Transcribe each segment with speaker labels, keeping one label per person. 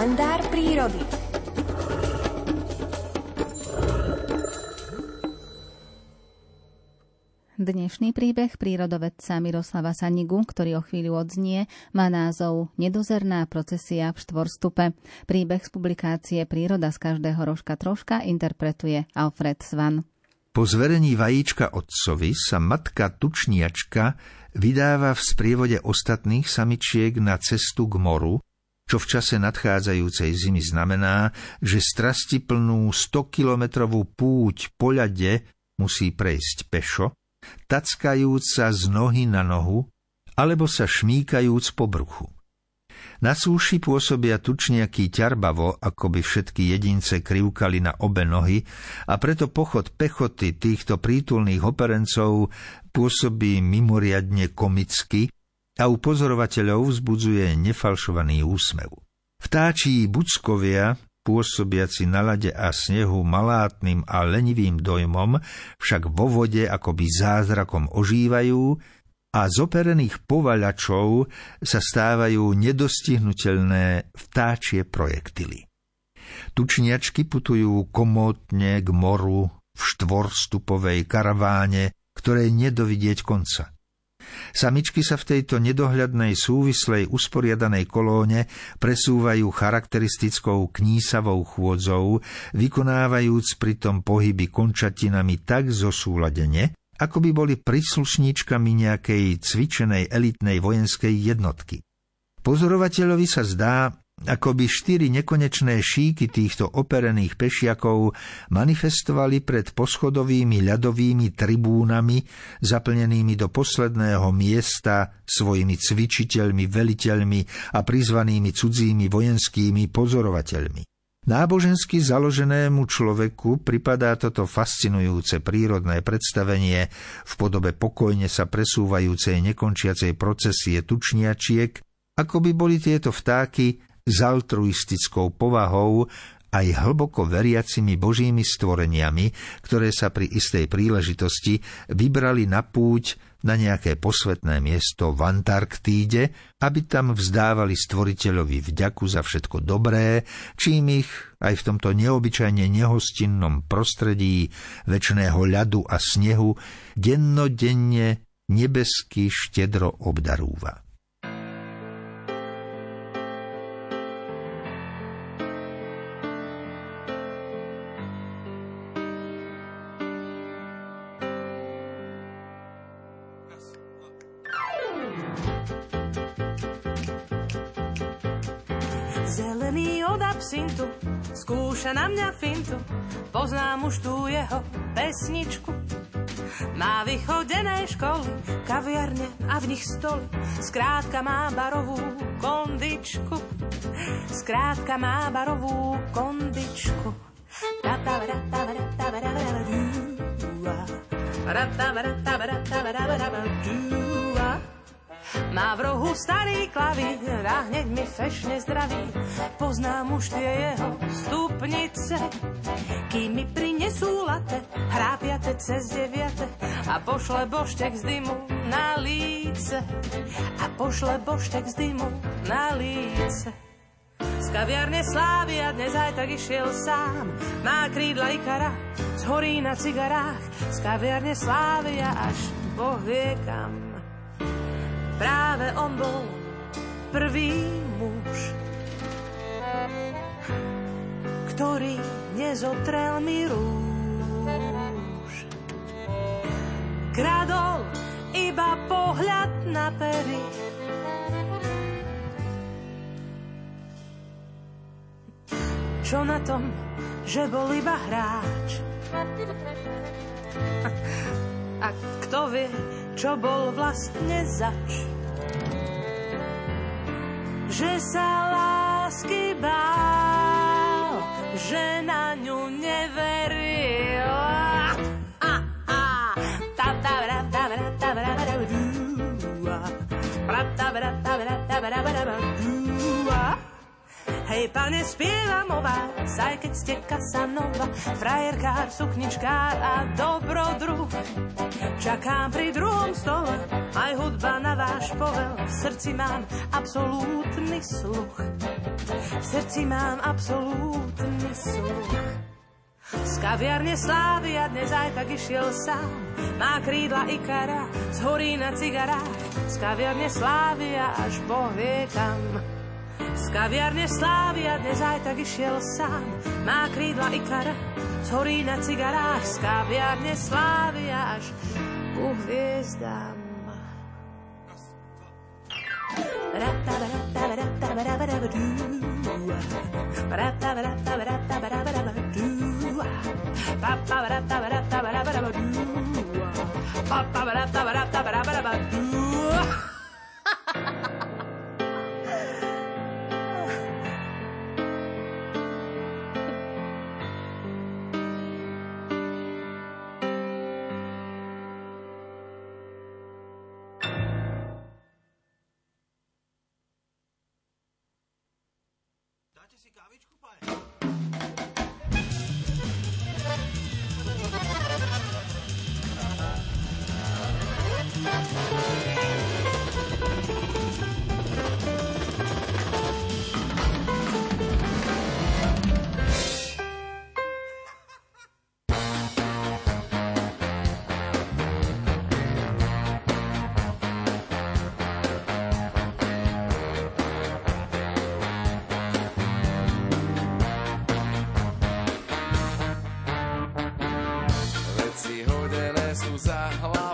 Speaker 1: kalendár prírody. Dnešný príbeh prírodovedca Miroslava Sanigu, ktorý o chvíľu odznie, má názov Nedozerná procesia v štvorstupe. Príbeh z publikácie Príroda z každého rožka troška interpretuje Alfred Svan.
Speaker 2: Po zverení vajíčka otcovi sa matka tučniačka vydáva v sprievode ostatných samičiek na cestu k moru, čo v čase nadchádzajúcej zimy znamená, že strastiplnú 100-kilometrovú púť po ľade musí prejsť pešo, tackajúc sa z nohy na nohu alebo sa šmíkajúc po bruchu. Na súši pôsobia tučniaky ťarbavo, ako by všetky jedince krivkali na obe nohy a preto pochod pechoty týchto prítulných operencov pôsobí mimoriadne komicky a u pozorovateľov vzbudzuje nefalšovaný úsmev. Vtáčí buckovia pôsobiaci na lade a snehu malátnym a lenivým dojmom, však vo vode akoby zázrakom ožívajú a z operených povaľačov sa stávajú nedostihnutelné vtáčie projektily. Tučniačky putujú komótne k moru v štvorstupovej karaváne, ktorej nedovidieť konca – Samičky sa v tejto nedohľadnej súvislej usporiadanej kolóne presúvajú charakteristickou knísavou chôdzou, vykonávajúc pritom pohyby končatinami tak zosúladene, ako by boli príslušníčkami nejakej cvičenej elitnej vojenskej jednotky. Pozorovateľovi sa zdá, ako by štyri nekonečné šíky týchto operených pešiakov manifestovali pred poschodovými ľadovými tribúnami, zaplnenými do posledného miesta svojimi cvičiteľmi, veliteľmi a prizvanými cudzími vojenskými pozorovateľmi. Nábožensky založenému človeku pripadá toto fascinujúce prírodné predstavenie v podobe pokojne sa presúvajúcej nekončiacej procesie tučniačiek, ako by boli tieto vtáky s altruistickou povahou aj hlboko veriacimi božími stvoreniami, ktoré sa pri istej príležitosti vybrali na púť na nejaké posvetné miesto v Antarktíde, aby tam vzdávali stvoriteľovi vďaku za všetko dobré, čím ich aj v tomto neobyčajne nehostinnom prostredí väčšného ľadu a snehu dennodenne nebesky štedro obdarúva.
Speaker 3: Zelený od absintu, skúša na mňa fintu, poznám už tú jeho pesničku. Má vychodené školy, kaviarne a v nich stoly, skrátka má barovú kondičku. Skrátka má barovú kondičku. Má v rohu starý klavír a hneď mi fešne zdraví. Poznám už tie jeho stupnice, kým mi prinesú late, hrápiate cez deviate a pošle boštek z dymu na líce. A pošle boštek z dymu na líce. Z kaviarne a dnes aj tak išiel sám. Má krídla Ikara, zhorí na cigarách. Z kaviarne slávy a až Boh vie kam práve on bol prvý muž, ktorý nezotrel mi rúž. Kradol iba pohľad na pery, Čo na tom, že bol iba hráč? A kto vie, čo bol vlastne zač. Že sa lásky bál, že na ňu neveril. A, a, a, ta, ta. Hej, pane, spievam o vás, aj keď ste kasanova, frajerkár, sukničkár a dobro Čakám pri druhom stole, aj hudba na váš povel, v srdci mám absolútny sluch.
Speaker 4: v srdci mám absolútny sluch. Z kaviarne Slávia dnes aj tak išiel sám, má krídla Ikara, zhorí na cigarách. Z kaviarne Slávia až Boh vie kam. Z kaviarne Slávia dnes aj tak išiel sám, má krídla Ikara, zhorí na cigarách. Z kaviarne Slávia až ku hviezdám. político, pai. za hlavu.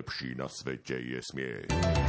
Speaker 5: Najlepší na svete je smiech.